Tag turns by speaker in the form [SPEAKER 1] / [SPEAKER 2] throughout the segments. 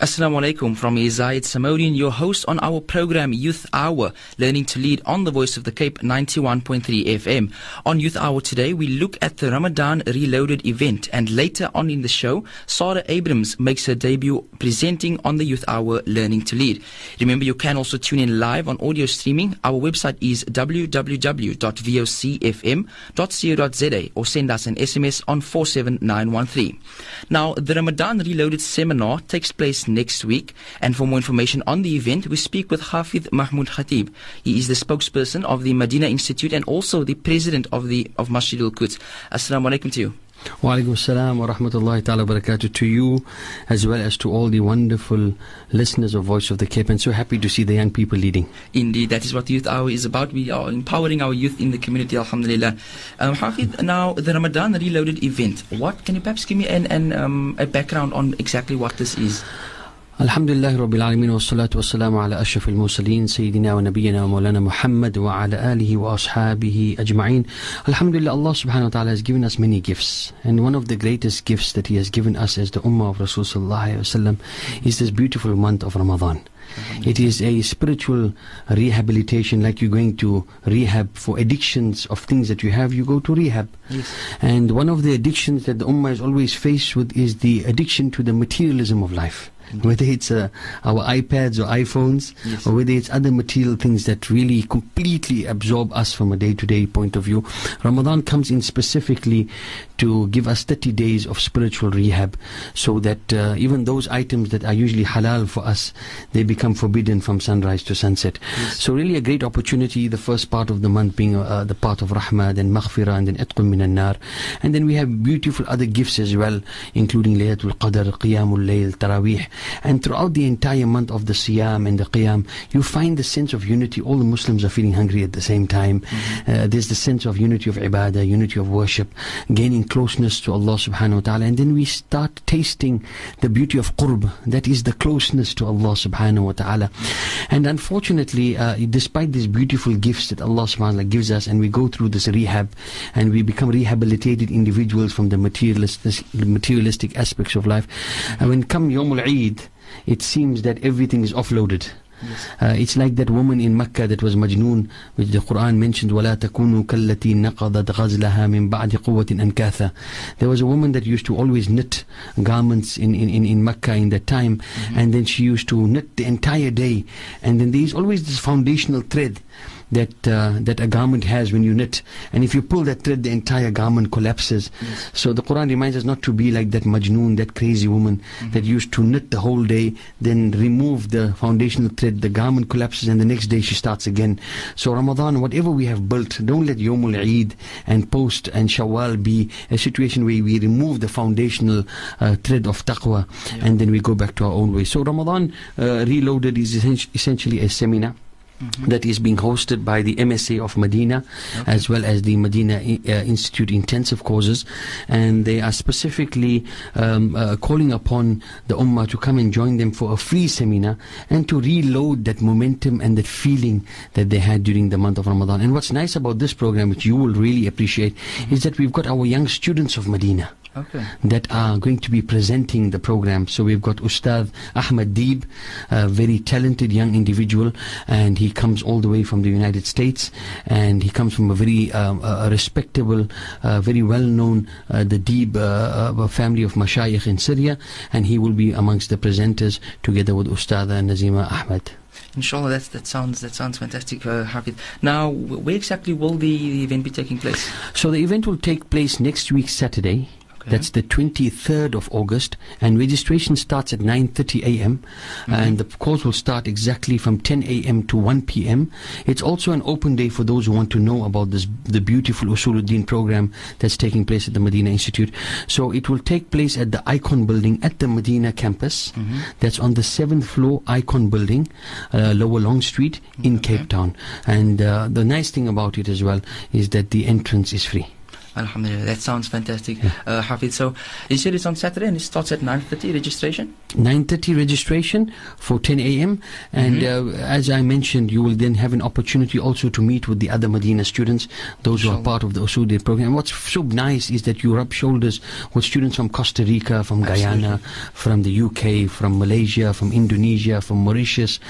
[SPEAKER 1] Assalamu alaikum from Izayed Samodian, your host on our program Youth Hour, learning to lead on the Voice of the Cape 91.3 FM. On Youth Hour today, we look at the Ramadan Reloaded event, and later on in the show, Sarah Abrams makes her debut presenting on the Youth Hour Learning to Lead. Remember, you can also tune in live on audio streaming. Our website is www.vocfm.co.za or send us an SMS on 47913. Now, the Ramadan Reloaded seminar takes place next week. And for more information on the event, we speak with Hafid Mahmoud Khatib. He is the spokesperson of the Medina Institute and also the president of the of Masjid al Quds. Assalamu alaikum to you.
[SPEAKER 2] Wa alaikum assalam wa rahmatullahi ta'ala wa barakatuh to you as well as to all the wonderful listeners of Voice of the Cape and so happy to see the young people leading.
[SPEAKER 1] Indeed, that is what Youth Hour is about. We are empowering our youth in the community, alhamdulillah. Um, Hafid, now the Ramadan Reloaded event, what can you perhaps give me an, an um, a background on exactly what this is?
[SPEAKER 2] الحمد لله رب العالمين والصلاة والسلام على أشرف المرسلين سيدنا ونبينا ومولانا محمد وعلى آله وأصحابه أجمعين الحمد لله Allah subhanahu wa ta'ala has given us many gifts and one of the greatest gifts that He has given us as the Ummah of Rasulullah is this beautiful month of Ramadan. It is a spiritual rehabilitation, like you're going to rehab for addictions of things that you have, you go to rehab.
[SPEAKER 1] Yes.
[SPEAKER 2] And one of the addictions that the Ummah is always faced with is the addiction to the materialism of life whether it's uh, our iPads or iPhones,
[SPEAKER 1] Yes.
[SPEAKER 2] or whether it's other material things that really completely absorb us from a day to day point of view. Ramadan comes in specifically to give us 30 days of spiritual rehab so that uh, even those items that are usually halal for us, they become forbidden from sunrise to sunset. So, really, a great opportunity. The first part of the month being uh, the part of rahmah, then maghfirah, and then itqun min nar. And then we have beautiful other gifts as well, including Laylatul Qadr, Qiyamul Layl, Taraweeh. And throughout the entire month of the Siyam and the Qiyam, you find the sense of unity. All the Muslims are feeling hungry at the same time. Uh, there's the sense of unity of ibadah, unity of worship, gaining closeness to Allah subhanahu wa ta'ala. And then we start tasting the beauty of qurb. That is the closeness to Allah subhanahu wa ta'ala. And unfortunately, uh, despite these beautiful gifts that Allah subhanahu wa ta'ala gives us, and we go through this rehab, and we become rehabilitated individuals from the materialistic, materialistic aspects of life. And when come Yawmul Eid, it seems that everything is offloaded. Uh, it's like that woman in Mecca that was Majnoon, which the Quran mentioned, وَلَا تَكُونُوا كَالَّتِي نَقَضَتْ غَزْلَهَا مِنْ بَعْدِ قُوَّةٍ أَنْكَاثًا There was a woman that used to always knit garments in, in, in, in Mecca in that time, and then she used to knit the entire day. And then there is always this foundational thread that uh, that a garment has when you knit. And if you pull that thread, the entire garment collapses. So the Quran reminds us not to be like that majnoon, that crazy woman that used to knit the whole day, then remove the foundational thread, the garment collapses, and the next day she starts again. So Ramadan, whatever we have built, don't let Yomul Eid and post and Shawwal be a situation where we remove the foundational uh, thread of taqwa and then we go back to our own way. So Ramadan uh, Reloaded is essentially a seminar that is being hosted by the MSA of Medina as well as the Medina uh, Institute Intensive Courses. And they are specifically um, uh, calling upon the Ummah to come and join them for a free seminar and to reload that momentum and that feeling that they had during the month of Ramadan. And what's nice about this program which you will really appreciate is that we've got our young students of Medina
[SPEAKER 1] Okay.
[SPEAKER 2] that are going to be presenting the program. So we've got Ustad Ahmad Deeb, a very talented young individual, and he comes all the way from the United States, and he comes from a very um, a respectable, uh, very well-known, uh, the Deeb uh, uh, family of Mashayikh in Syria, and he will be amongst the presenters together with Ustada Nazima Ahmad.
[SPEAKER 1] Inshallah, that's, that sounds that sounds fantastic, uh, Hafid. Now, where exactly will the, the event be taking place?
[SPEAKER 2] So the event will take place next week Saturday.
[SPEAKER 1] Okay.
[SPEAKER 2] That's the 23rd of August, and registration starts at 9:30 a.m. and the course will start exactly from 10 a.m. to 1 p.m. It's also an open day for those who want to know about this the beautiful Usuluddin program that's taking place at the Medina Institute. So it will take place at the Icon Building at the Medina campus. That's on the seventh floor Icon Building, uh, Lower Long Street in Cape Town. And uh, the nice thing about it as well is that the entrance is free.
[SPEAKER 1] Alhamdulillah, that sounds fantastic. Uh, Hafid, so you said it's on Saturday and it starts at 9.30 registration?
[SPEAKER 2] 9.30 registration for 10 a.m. And uh, as I mentioned, you will then have an opportunity also to meet with the other Medina students, those who are part of the Usudi program. What's so nice is that you rub shoulders with students from Costa Rica, from Guyana, from the UK, from Malaysia, from Indonesia, from Mauritius,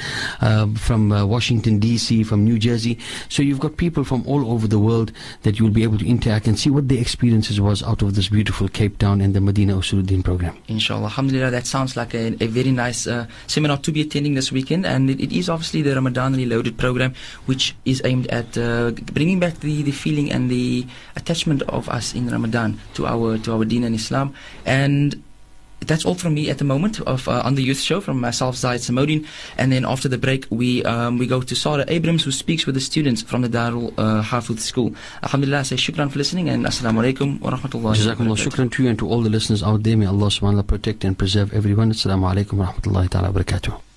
[SPEAKER 2] uh, from uh, Washington D.C., from New Jersey. So you've got people from all over the world that you'll be able to interact and see what their experiences was out of this beautiful Cape Town and the Medina Usuluddin program.
[SPEAKER 1] Inshallah. Alhamdulillah, that sounds like a, a very nice uh, seminar to be attending this weekend. And it, it is obviously the Ramadan Reloaded program, which is aimed at uh, bringing back the, the feeling and the attachment of us in Ramadan to our to our deen and Islam. And that's all from me at the moment of uh, on the youth show from myself Zaid Samodin and then after the break we um, we go to Sarah Abrams who speaks with the students from the Darul uh, school Alhamdulillah I say shukran for listening and assalamu alaikum wa rahmatullahi wa
[SPEAKER 2] Jazakumullah shukran to you and to all the listeners out there. May Allah subhanahu wa ta'ala protect and preserve everyone. Assalamu alaikum wa rahmatullahi ta'ala wa barakatuh.